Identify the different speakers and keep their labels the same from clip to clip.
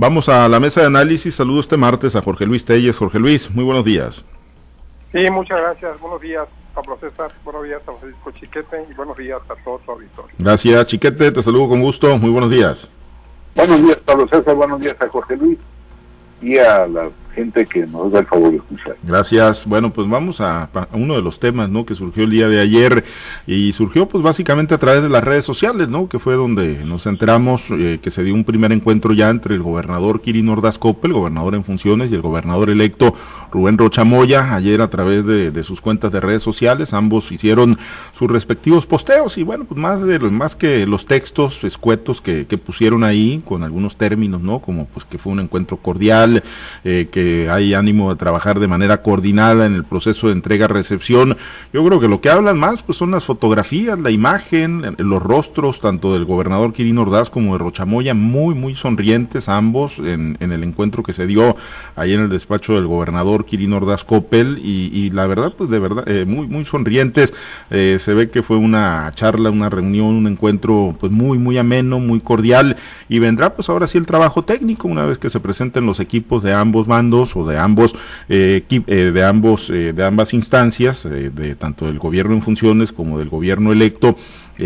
Speaker 1: Vamos a la mesa de análisis. Saludo este martes a Jorge Luis Telles. Jorge Luis, muy buenos días.
Speaker 2: Sí, muchas gracias. Buenos días, Pablo César. Buenos días a Francisco Chiquete y buenos días a todos los auditores.
Speaker 1: Gracias, Chiquete. Te saludo con gusto. Muy buenos días.
Speaker 3: Buenos días, Pablo César. Buenos días a Jorge Luis y a la gente que nos da el favor de escuchar.
Speaker 1: Gracias. Bueno, pues vamos a, uno de los temas, ¿no? Que surgió el día de ayer y surgió pues básicamente a través de las redes sociales, ¿no? Que fue donde nos enteramos eh, que se dio un primer encuentro ya entre el gobernador Kirin Ordaz Coppel, el gobernador en funciones, y el gobernador electo Rubén Rocha Moya, ayer a través de, sus cuentas de redes sociales, ambos hicieron sus respectivos posteos y bueno, pues más de más que los textos escuetos que, que pusieron ahí con algunos términos, ¿no? Como pues que fue un encuentro cordial, eh, que hay ánimo de trabajar de manera coordinada en el proceso de entrega-recepción. Yo creo que lo que hablan más pues son las fotografías, la imagen, los rostros tanto del gobernador Quirino Ordaz como de Rochamoya, muy, muy sonrientes ambos en, el encuentro que se dio ahí en el despacho del gobernador Quirino Ordaz Coppel y, la verdad, pues de verdad, eh, muy, muy sonrientes. Eh, se ve que fue una charla, una reunión, un encuentro pues muy, muy ameno, muy cordial y vendrá pues ahora sí el trabajo técnico una vez que se presenten los equipos de ambos bandos o de ambos eh, eh, de ambos eh, de ambas instancias de tanto del gobierno en funciones como del gobierno electo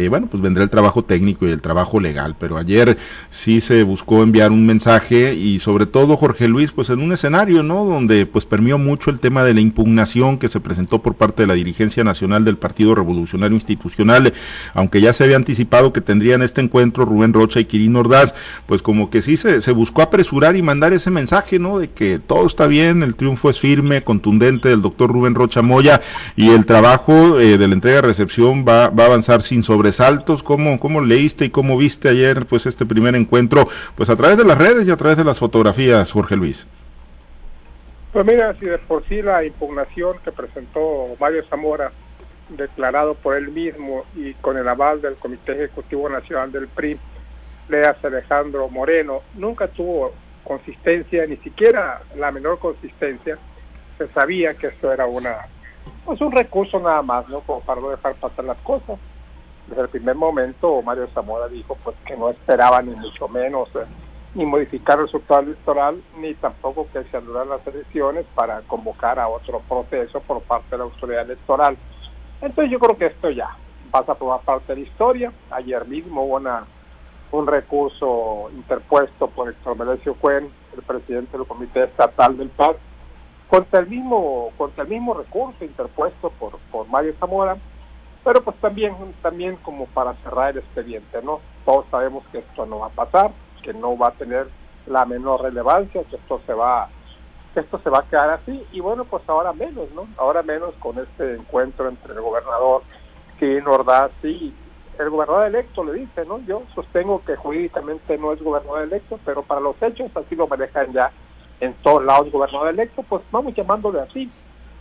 Speaker 1: bueno, pues vendrá el trabajo técnico y el trabajo legal, pero ayer sí se buscó enviar un mensaje y sobre todo Jorge Luis, pues en un escenario, ¿no? Donde pues permió mucho el tema de la impugnación que se presentó por parte de la dirigencia nacional del Partido Revolucionario Institucional, aunque ya se había anticipado que tendrían este encuentro Rubén Rocha y Quirino Ordaz, pues como que sí se, se buscó apresurar y mandar ese mensaje, ¿no? De que todo está bien, el triunfo es firme, contundente del doctor Rubén Rocha Moya y el trabajo eh, de la entrega-recepción va, va a avanzar sin sobre sobresaltos? ¿Cómo, ¿Cómo leíste y cómo viste ayer pues este primer encuentro pues a través de las redes y a través de las fotografías, Jorge Luis?
Speaker 2: Pues mira, si de por sí la impugnación que presentó Mario Zamora, declarado por él mismo y con el aval del Comité Ejecutivo Nacional del PRI, leas Alejandro Moreno, nunca tuvo consistencia, ni siquiera la menor consistencia, se sabía que esto era una pues un recurso nada más, ¿no? Como para no dejar pasar las cosas desde el primer momento Mario Zamora dijo pues que no esperaba ni mucho menos eh, ni modificar el resultado electoral ni tampoco que se anularan las elecciones para convocar a otro proceso por parte de la autoridad electoral. Entonces yo creo que esto ya pasa a formar parte de la historia. Ayer mismo hubo un recurso interpuesto por Héctor Melesio Cuen, el presidente del Comité Estatal del PAC, contra el mismo, contra el mismo recurso interpuesto por, por Mario Zamora, pero pues también, también como para cerrar el expediente, ¿no? Todos sabemos que esto no va a pasar, que no va a tener la menor relevancia, que esto se va, que esto se va a quedar así, y bueno, pues ahora menos, ¿no? Ahora menos con este encuentro entre el gobernador Kirin Ordaz y el gobernador electo le dice, ¿no? Yo sostengo que jurídicamente no es gobernador electo, pero para los hechos así lo manejan ya en todos lados gobernador electo, pues vamos llamándole así,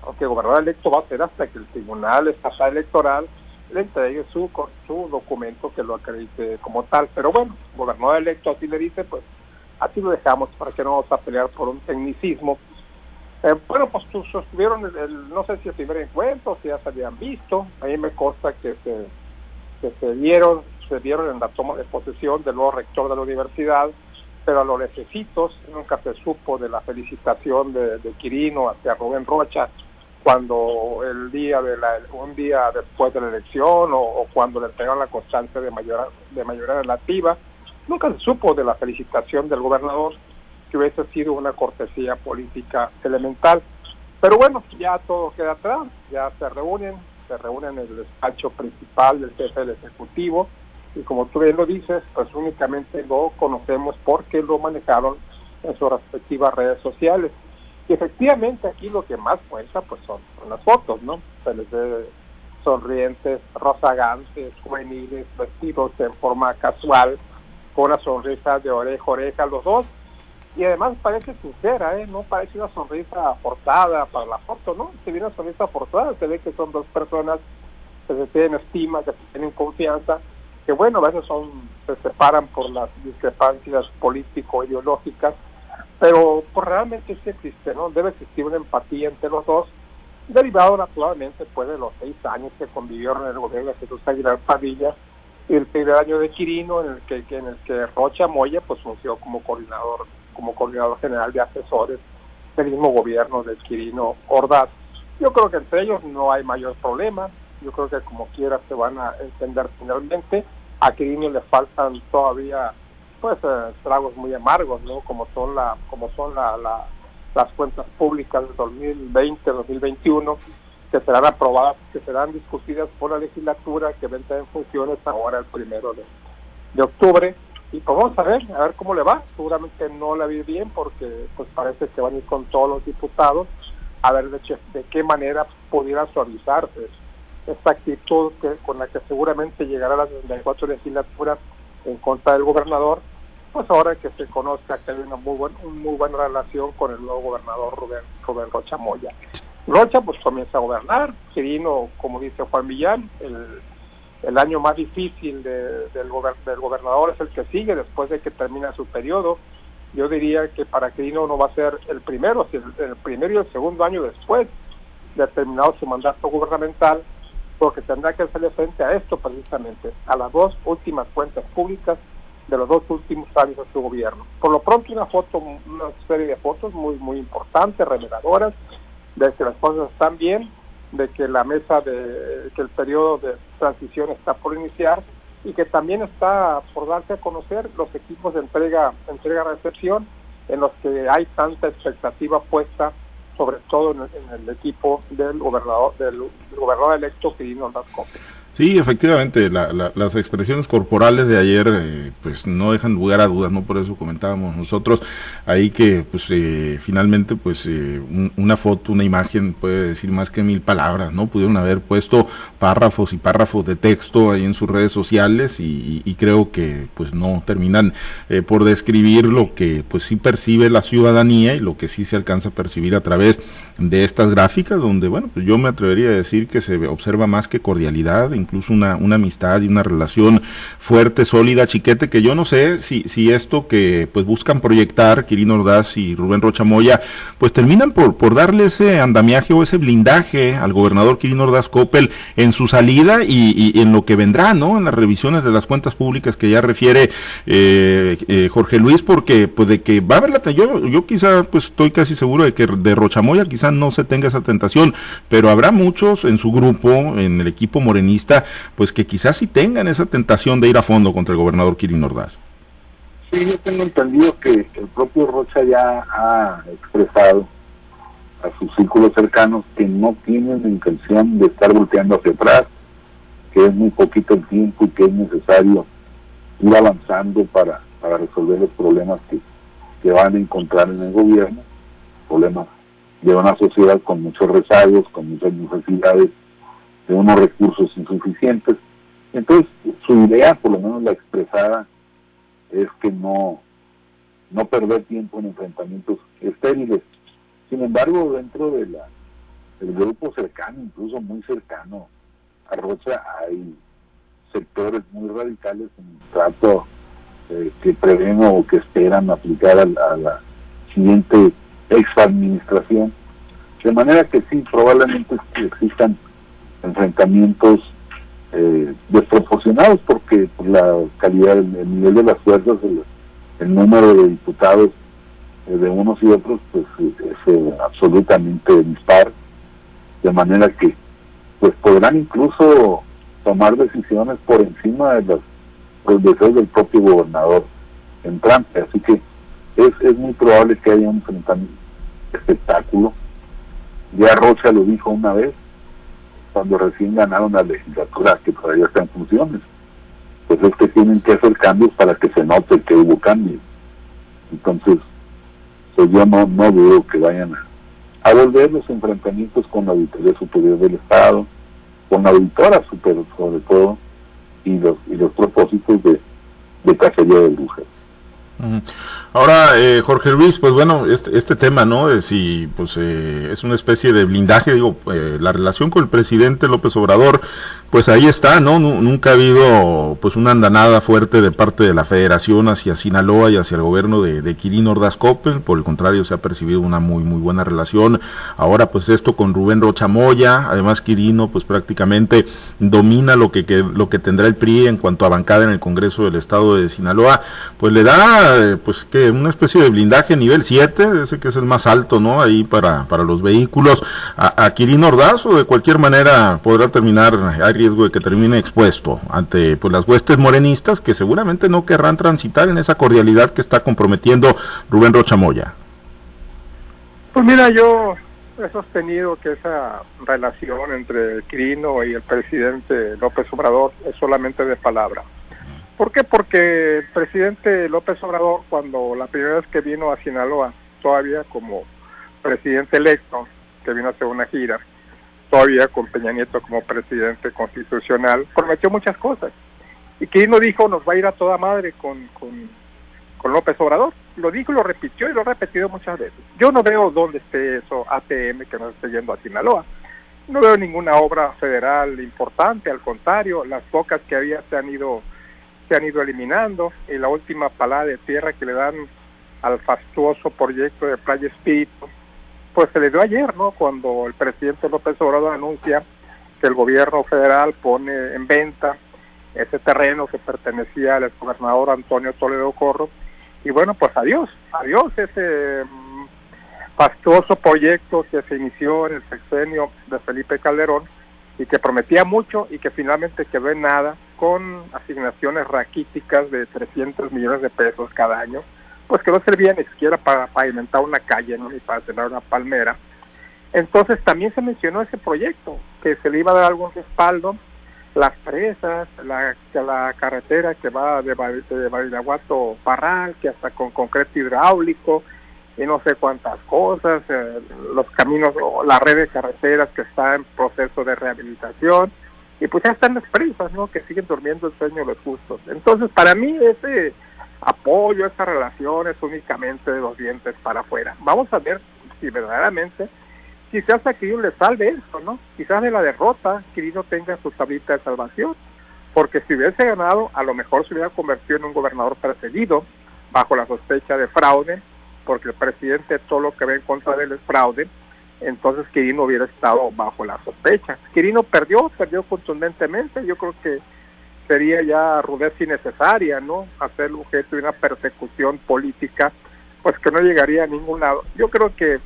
Speaker 2: aunque el gobernador electo va a ser hasta que el Tribunal Estatal Electoral le entregue su, su documento que lo acredite como tal. Pero bueno, el gobernador electo así le dice, pues así lo dejamos para que no vamos a pelear por un tecnicismo. Eh, bueno, pues sostuvieron, el, no sé si el primer encuentro, si ya se habían visto, a mí me consta que se, que se dieron, se dieron en la toma de posesión del nuevo rector de la universidad, pero a los necesitos nunca se supo de la felicitación de, de Quirino hacia Rubén Rocha, cuando el día de la, un día después de la elección o, cuando le entregaron la constancia de mayoría, de mayoría relativa, nunca se supo de la felicitación del gobernador, que hubiese sido una cortesía política elemental. Pero bueno, ya todo queda atrás, ya se reúnen, se reúnen en el despacho principal del jefe del Ejecutivo, y como tú bien lo dices, pues únicamente lo conocemos porque lo manejaron en sus respectivas redes sociales. Y efectivamente aquí lo que más cuenta pues son, las fotos, ¿no? Se les ve sonrientes, rozagantes, juveniles, vestidos en forma casual, con una sonrisa de oreja a oreja los dos. Y además parece sincera, ¿eh? No parece una sonrisa forzada para la foto, ¿no? Se ve una sonrisa forzada, se ve que son dos personas que se tienen estima, que se tienen confianza, que bueno, a veces son, se separan por las discrepancias político-ideológicas, pero pues, realmente sí existe, ¿no? Debe existir una empatía entre los dos, derivado naturalmente pues de los seis años que convivieron en el gobierno de Jesús Aguilar Padilla y el primer año de Quirino en el que, en el que Rocha Moya pues funcionó como coordinador como coordinador general de asesores del mismo gobierno del Quirino Ordaz. Yo creo que entre ellos no hay mayor problema, yo creo que como quiera se van a entender finalmente. A Quirino le faltan todavía pues eh, tragos muy amargos, ¿no? Como son la como son la, las cuentas públicas del 2020-2021 que serán aprobadas, que serán discutidas por la legislatura, que venta en funciones ahora el primero de, de octubre. Y pues vamos a ver, a ver cómo le va. Seguramente no le va a ir bien porque pues parece que van a ir con todos los diputados a ver de, de qué manera pudiera suavizarse esta actitud que, con la que seguramente llegará a las 74 legislaturas en contra del gobernador, pues ahora que se conozca que hay una muy, buen, muy buena relación con el nuevo gobernador Rubén, Rubén Rocha Moya. Rocha pues comienza a gobernar, vino, como dice Juan Villán, el, el año más difícil de, del, del, gobernador es el que sigue después de que termina su periodo. Yo diría que para Quirino no va a ser el primero, sino el primero y el segundo año después de terminado su mandato gubernamental, porque tendrá que hacerle frente a esto precisamente, a las dos últimas cuentas públicas de los dos últimos años de su gobierno. Por lo pronto una foto, una serie de fotos muy muy importantes, reveladoras, de que las cosas están bien, de que la mesa de que el periodo de transición está por iniciar y que también está por darse a conocer los equipos de entrega entrega recepción en los que hay tanta expectativa puesta sobre todo en el, equipo del gobernador del, gobernador electo Quirino Ordaz
Speaker 1: Sí, efectivamente, las expresiones corporales de ayer eh, pues no dejan lugar a dudas, ¿no? Por eso comentábamos nosotros ahí que pues eh, finalmente pues eh, una foto, una imagen puede decir más que mil palabras, ¿no? Pudieron haber puesto párrafos y párrafos de texto ahí en sus redes sociales y, y creo que pues no terminan por describir lo que pues sí percibe la ciudadanía y lo que sí se alcanza a percibir a través de estas gráficas donde bueno pues yo me atrevería a decir que se observa más que cordialidad, incluso una, una amistad y una relación fuerte, sólida, chiquete, que yo no sé si, si esto que pues buscan proyectar Quirino Ordaz y Rubén Rocha Moya, pues terminan por, por darle ese andamiaje o ese blindaje al gobernador Quirino Ordaz Coppel en su salida y, y, en lo que vendrá, ¿no? En las revisiones de las cuentas públicas que ya refiere eh, eh, Jorge Luis, porque pues de que va a haber la yo, yo quizá pues estoy casi seguro de que de Rochamoya quizá no se tenga esa tentación, pero habrá muchos en su grupo, en el equipo morenista, pues que quizás sí tengan esa tentación de ir a fondo contra el gobernador Kirin Ordaz.
Speaker 3: Sí, yo tengo entendido que el propio Rocha ya ha expresado a sus círculos cercanos que no tienen la intención de estar volteando hacia atrás, que es muy poquito el tiempo y que es necesario ir avanzando para, para resolver los problemas que, que van a encontrar en el gobierno, problemas de una sociedad con muchos rezagos, con muchas necesidades de unos recursos insuficientes. Entonces, su idea, por lo menos la expresada, es que no, no perder tiempo en enfrentamientos estériles. Sin embargo, dentro de la, del grupo cercano, incluso muy cercano a Rocha, hay sectores muy radicales en el trato eh, que prevén o que esperan aplicar a a la siguiente exadministración. De manera que sí, probablemente existan enfrentamientos eh, desproporcionados porque la calidad, el, nivel de las fuerzas, el, número de diputados eh, de unos y otros, pues es eh, absolutamente dispar, de manera que pues podrán incluso tomar decisiones por encima de los, deseos del propio gobernador entrante, así que es, es muy probable que haya un enfrentamiento espectáculo. Ya Rocha lo dijo una vez, cuando recién ganaron la legislatura que todavía está en funciones. Pues es que tienen que hacer cambios para que se note que hubo cambios. Entonces, pues yo no, no dudo que vayan a, volver los enfrentamientos con la Auditoría Superior del Estado, con la Auditora Superior sobre todo, y los, y los propósitos de, de cacería de brujas.
Speaker 1: Ahora, eh, Jorge Luis, pues bueno, este, este tema, ¿no? De si pues, eh, es una especie de blindaje, digo, eh, la relación con el presidente López Obrador, pues ahí está, ¿no? Nunca ha habido pues una andanada fuerte de parte de la federación hacia Sinaloa y hacia el gobierno de, de Quirino Ordaz Coppel, por el contrario se ha percibido una muy muy buena relación. Ahora pues esto con Rubén Rocha Moya, además Quirino pues prácticamente domina lo que, lo que tendrá el PRI en cuanto a bancada en el Congreso del Estado de Sinaloa, pues le da pues que una especie de blindaje nivel 7, ese que es el más alto, ¿no? Ahí para, para los vehículos. A, a Quirino Ordaz o de cualquier manera podrá terminar, riesgo de que termine expuesto ante pues las huestes morenistas que seguramente no querrán transitar en esa cordialidad que está comprometiendo Rubén Rocha Moya.
Speaker 2: Pues mira, yo he sostenido que esa relación entre Quirino y el presidente López Obrador es solamente de palabra. ¿Por qué? Porque el presidente López Obrador, cuando la primera vez que vino a Sinaloa, todavía como presidente electo, que vino a hacer una gira, todavía con Peña Nieto como presidente constitucional, prometió muchas cosas. Y Quirino dijo, nos va a ir a toda madre con, con, con López Obrador lo dijo, lo repitió y lo ha repetido muchas veces. Yo no veo dónde esté eso ATM que nos esté yendo a Sinaloa. No veo ninguna obra federal importante, al contrario, las pocas que había se han ido se han ido eliminando y la última palada de tierra que le dan al fastuoso proyecto de Playa Espíritu, pues se le dio ayer, ¿no? Cuando el presidente López Obrador anuncia que el gobierno federal pone en venta ese terreno que pertenecía al exgobernador Antonio Toledo Corro y bueno, pues adiós, adiós ese mm, fastuoso proyecto que se inició en el sexenio de Felipe Calderón y que prometía mucho y que finalmente quedó en nada con asignaciones raquíticas de 300 millones de pesos cada año, pues que no servían ni siquiera para pavimentar una calle ni para tener una palmera. Entonces también se mencionó ese proyecto, que se le iba a dar algún respaldo las presas, la, la carretera que va de, de Badiraguato Parral, que hasta con concreto hidráulico y no sé cuántas cosas, eh, los caminos, la red de carreteras que está en proceso de rehabilitación y pues ya están las presas, ¿no? Que siguen durmiendo el sueño de los justos. Entonces, para mí ese apoyo, esa relación es únicamente de los dientes para afuera. Vamos a ver si verdaderamente quizás a Quirino le salve eso, ¿no? Quizás de la derrota Quirino tenga su tablita de salvación, porque si hubiese ganado, a lo mejor se hubiera convertido en un gobernador perseguido bajo la sospecha de fraude, porque el presidente todo lo que ve en contra de él es fraude, entonces Quirino hubiera estado bajo la sospecha. Quirino perdió, perdió contundentemente, yo creo que sería ya rudeza innecesaria, ¿no? Hacer objeto de una persecución política, pues que no llegaría a ningún lado. Yo creo que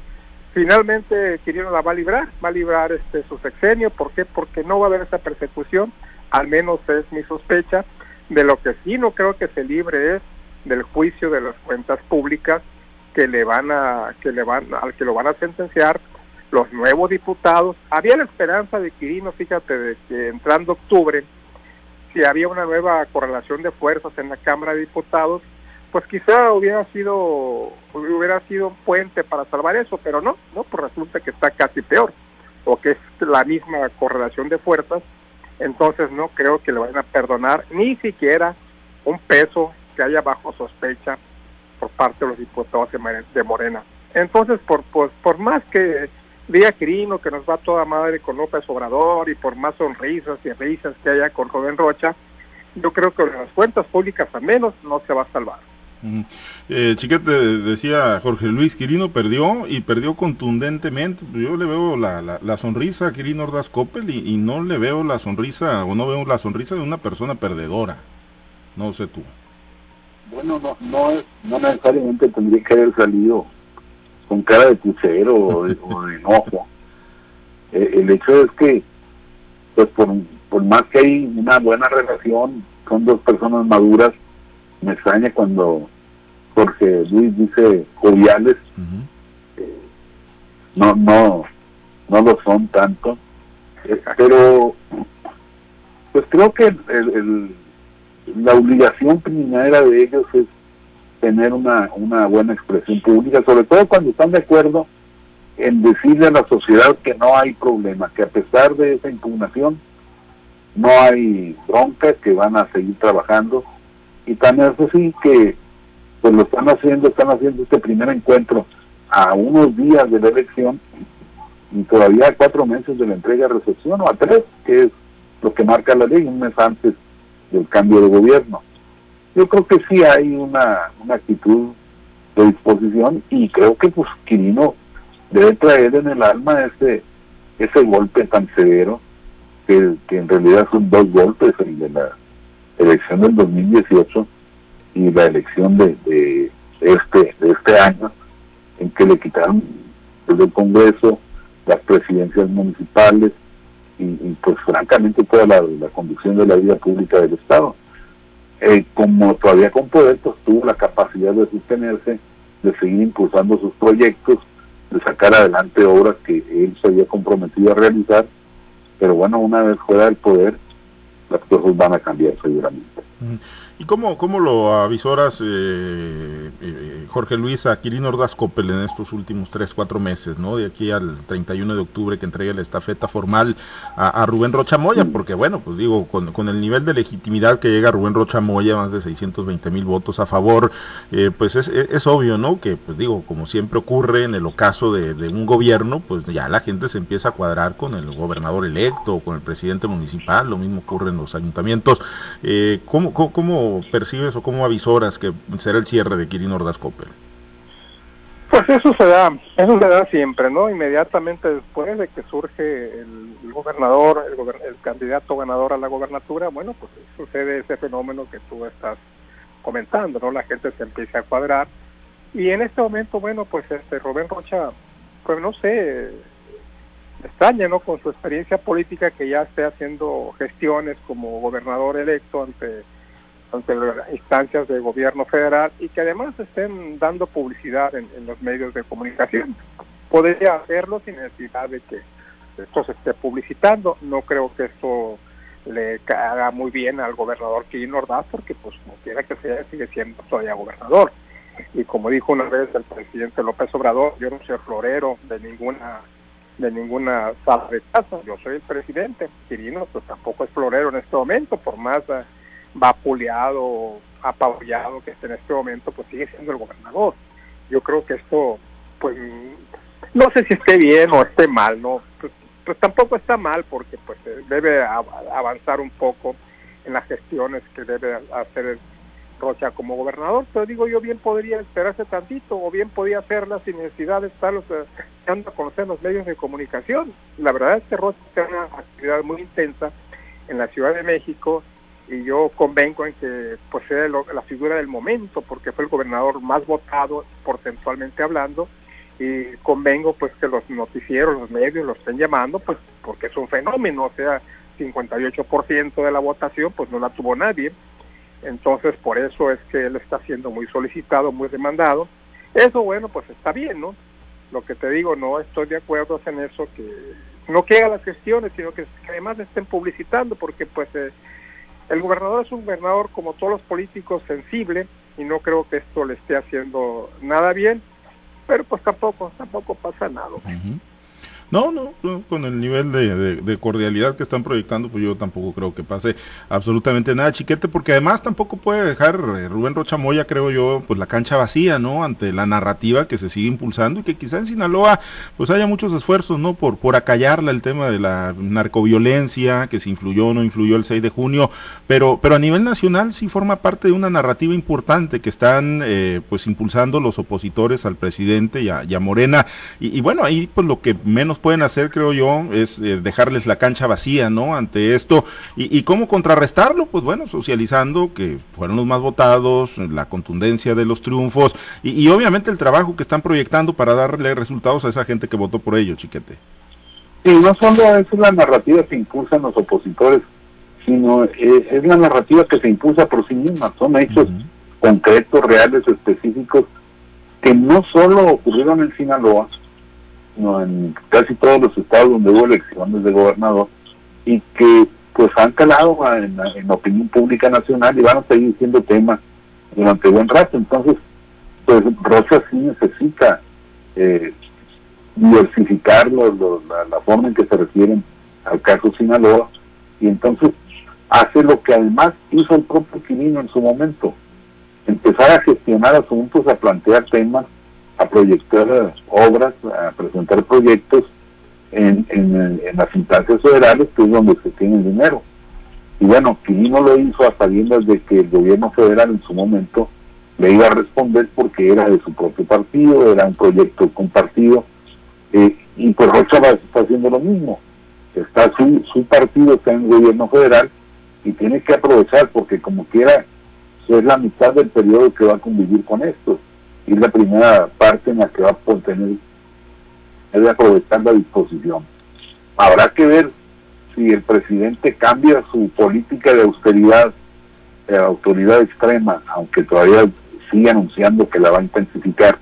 Speaker 2: finalmente Quirino la va a librar, va a librar este su sexenio, ¿por qué? Porque no va a haber esa persecución, al menos es mi sospecha, de lo que sí no creo que se libre es del juicio de las cuentas públicas que le van a que le van al que lo van a sentenciar los nuevos diputados. Había la esperanza de Quirino, fíjate, de que entrando octubre, si había una nueva correlación de fuerzas en la Cámara de Diputados, pues quizá hubiera sido hubiera sido un puente para salvar eso, pero no, no, pues resulta que está casi peor, o que es la misma correlación de fuerzas, entonces no creo que le vayan a perdonar ni siquiera un peso que haya bajo sospecha por parte de los diputados de Morena. Entonces, por, por, por más que diga Quirino que nos va toda madre con López Obrador y por más sonrisas y risas que haya con Joven Rocha, yo creo que las cuentas públicas al menos no se va a salvar.
Speaker 1: Eh, Chiquete decía Jorge Luis, Quirino perdió y perdió contundentemente. Yo le veo la, la, sonrisa a Quirino Ordaz Coppel y, no le veo la sonrisa, o no veo la sonrisa de una persona perdedora. No sé tú.
Speaker 3: Bueno, no, no, no necesariamente tendría que haber salido con cara de pucero o de, enojo. Eh, el hecho es que, pues por, por más que hay una buena relación, son dos personas maduras me extraña cuando Jorge Luis dice joviales, eh, no, no, no lo son tanto, eh, pero pues creo que el, la obligación primera de ellos es tener una, una buena expresión pública, sobre todo cuando están de acuerdo en decirle a la sociedad que no hay problema, que a pesar de esa impugnación no hay bronca, que van a seguir trabajando y también es así que pues lo están haciendo, están haciendo este primer encuentro a unos días de la elección y todavía a cuatro meses de la entrega de recepción o a tres, que es lo que marca la ley, un mes antes del cambio de gobierno. Yo creo que sí hay una, una actitud de disposición y creo que pues Quirino debe traer en el alma ese, ese golpe tan severo, que, que en realidad son dos golpes, el de la elección del 2018 y la elección de, de, este de este año, en que le quitaron el Congreso, las presidencias municipales y, pues francamente toda la, conducción de la vida pública del Estado. Eh, como todavía con poder, tuvo la capacidad de sostenerse, de seguir impulsando sus proyectos, de sacar adelante obras que él se había comprometido a realizar, pero bueno, una vez fuera del poder, las cosas van a cambiar seguramente.
Speaker 1: ¿Y cómo, cómo lo avisoras, eh, eh, Jorge Luis, a Quirino Ordaz Coppel en estos últimos tres, cuatro meses, ¿no? De aquí al 31 de octubre que entregue la estafeta formal a, Rubén Rocha Moya, porque bueno, pues digo, con, el nivel de legitimidad que llega Rubén Rocha Moya, más de 620 mil votos a favor, eh, pues es, es, obvio, ¿no? Que, pues digo, como siempre ocurre en el ocaso de, de, un gobierno, pues ya la gente se empieza a cuadrar con el gobernador electo, con el presidente municipal, lo mismo ocurre en los ayuntamientos. ¿cómo, cómo, cómo percibes o cómo avisoras que será el cierre de Kirin Ordaz Coppel?
Speaker 2: Pues eso se da, eso se da siempre, ¿no? Inmediatamente después de que surge el, gobernador, el, candidato ganador a la gobernatura, bueno, pues sucede ese fenómeno que tú estás comentando, ¿no? La gente se empieza a cuadrar. Y en este momento, bueno, pues este Rubén Rocha, pues no sé, extraña, ¿no? Con su experiencia política que ya esté haciendo gestiones como gobernador electo ante ante las instancias del gobierno federal y que además estén dando publicidad en, los medios de comunicación. Podría hacerlo sin necesidad de que esto se esté publicitando. No creo que esto le haga muy bien al gobernador Quirino Ordaz porque pues como quiera que sea sigue siendo todavía gobernador. Y como dijo una vez el presidente López Obrador, yo no soy florero de ninguna de ninguna sala de casa, yo soy el presidente. Quirino pues tampoco es florero en este momento, por más vapuleado, apabullado que esté en este momento, pues sigue siendo el gobernador. Yo creo que esto, pues, no sé si esté bien o esté mal, ¿no? Pues, pues tampoco está mal porque pues debe avanzar un poco en las gestiones que debe hacer Rocha como gobernador, pero digo yo bien podría esperarse tantito o bien podía hacerla sin necesidad de estar dando a conocer los medios de comunicación. La verdad es que Rocha tiene una actividad muy intensa en la Ciudad de México y yo convengo en que pues sea la figura del momento porque fue el gobernador más votado porcentualmente hablando y convengo pues que los noticieros, los medios lo estén llamando pues porque es un fenómeno, o sea, 58% de la votación pues no la tuvo nadie. Entonces por eso es que él está siendo muy solicitado, muy demandado. Eso bueno, pues está bien, ¿no? Lo que te digo, no estoy de acuerdo en eso que no que las gestiones, sino que, además estén publicitando porque pues eh, el gobernador es un gobernador como todos los políticos sensible y no creo que esto le esté haciendo nada bien, pero pues tampoco, tampoco pasa nada.
Speaker 1: No, no, con el nivel de, cordialidad que están proyectando, pues yo tampoco creo que pase absolutamente nada, chiquete, porque además tampoco puede dejar eh, Rubén Rocha Moya, creo yo, pues la cancha vacía, ¿no? Ante la narrativa que se sigue impulsando y que quizá en Sinaloa, pues haya muchos esfuerzos, ¿no? Por, por acallarla el tema de la narcoviolencia, que se influyó o no influyó el 6 de junio, pero, pero a nivel nacional sí forma parte de una narrativa importante que están, eh, pues, impulsando los opositores al presidente y a, Morena. Y bueno, ahí pues lo que menos pueden hacer, creo yo, es eh, dejarles la cancha vacía, ¿no? Ante esto. Y, cómo contrarrestarlo? Pues bueno, socializando que fueron los más votados, la contundencia de los triunfos y, obviamente el trabajo que están proyectando para darle resultados a esa gente que votó por ello, chiquete.
Speaker 3: Sí, no solo es la narrativa que impulsan los opositores, sino eh, es, la narrativa que se impulsa por sí misma. Son hechos concretos, reales, específicos, que no solo ocurrieron en Sinaloa, en casi todos los estados donde hubo elecciones de gobernador y que pues han calado en, la opinión pública nacional y van a seguir siendo tema durante buen rato. Entonces, pues Rocha sí necesita eh, diversificar la, forma en que se refieren al caso Sinaloa y entonces hace lo que además hizo el propio Quirino en su momento, empezar a gestionar asuntos, a plantear temas a proyectar obras, a presentar proyectos en, en, las instancias federales, que es donde se tiene el dinero. Y bueno, Quirino lo hizo a sabiendas de que el gobierno federal en su momento le iba a responder porque era de su propio partido, era un proyecto compartido, eh, y pues Rocha está haciendo lo mismo. Está su, su partido está en el gobierno federal y tiene que aprovechar porque como quiera es la mitad del periodo que va a convivir con esto es la primera parte en la que va a tener de aprovechar la disposición. Habrá que ver si el presidente cambia su política de austeridad, de autoridad extrema, aunque todavía sigue anunciando que la va a intensificar,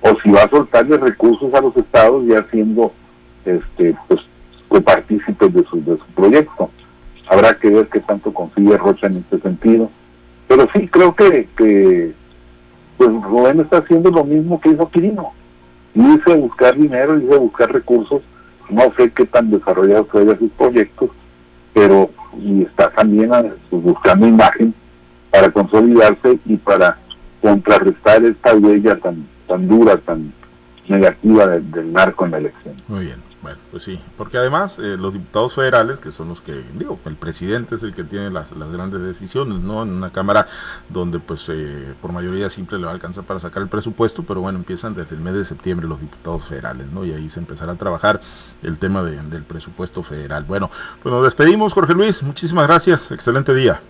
Speaker 3: o si va a soltarle recursos a los estados ya siendo este pues copartícipes de su, de su proyecto. Habrá que ver qué tanto consigue Rocha en este sentido. Pero sí creo que, que pues Rubén está haciendo lo mismo que hizo Quirino irse a buscar dinero, irse a buscar recursos. No sé qué tan desarrollados sean sus proyectos, pero y está también pues, buscando imagen para consolidarse y para contrarrestar esta huella tan tan dura, tan negativa del narco en la elección.
Speaker 1: Muy bien. Bueno, pues sí, porque además eh, los diputados federales, que son los que, digo, el presidente es el que tiene las, grandes decisiones, ¿no? En una Cámara donde pues eh, por mayoría simple le va a alcanzar para sacar el presupuesto, pero bueno, empiezan desde el mes de septiembre los diputados federales, ¿no? Y ahí se empezará a trabajar el tema del presupuesto federal. Bueno, pues nos despedimos, Jorge Luis, muchísimas gracias, excelente día.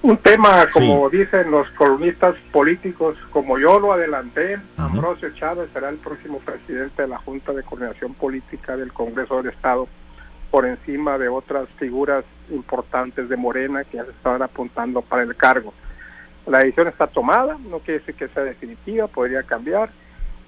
Speaker 2: Un tema, como dicen los columnistas políticos, como yo lo adelanté, Ambrosio Chávez será el próximo presidente de la Junta de Coordinación Política del Congreso del Estado, por encima de otras figuras importantes de Morena que ya se estaban apuntando para el cargo. La decisión está tomada, no quiere decir que sea definitiva, podría cambiar,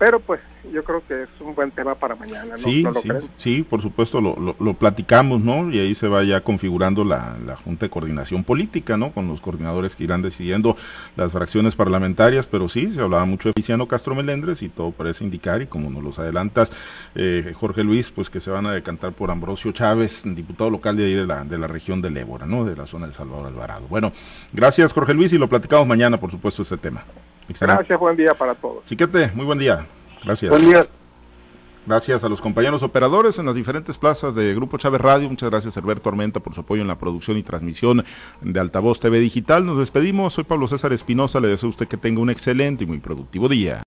Speaker 2: pero pues yo creo que es un buen tema para mañana. ¿no?
Speaker 1: Sí, sí, sí, por supuesto lo, lo, platicamos, ¿no? Y ahí se va ya configurando la, la, Junta de Coordinación Política, ¿no? Con los coordinadores que irán decidiendo las fracciones parlamentarias, pero sí, se hablaba mucho de Viciano Castro Melendres y todo parece indicar, y como nos los adelantas, eh, Jorge Luis, pues que se van a decantar por Ambrosio Chávez, diputado local de ahí de la, de la región del Ébora, ¿no? De la zona de Salvador Alvarado. Bueno, gracias Jorge Luis y lo platicamos mañana, por supuesto, este tema.
Speaker 2: Gracias, buen día para todos.
Speaker 1: Chiquete, muy buen día. Gracias.
Speaker 2: Buen día.
Speaker 1: Gracias a los compañeros operadores en las diferentes plazas de Grupo Chávez Radio. Muchas gracias, Herbert Tormenta, por su apoyo en la producción y transmisión de Altavoz TV Digital. Nos despedimos. Soy Pablo César Espinosa. Le deseo a usted que tenga un excelente y muy productivo día.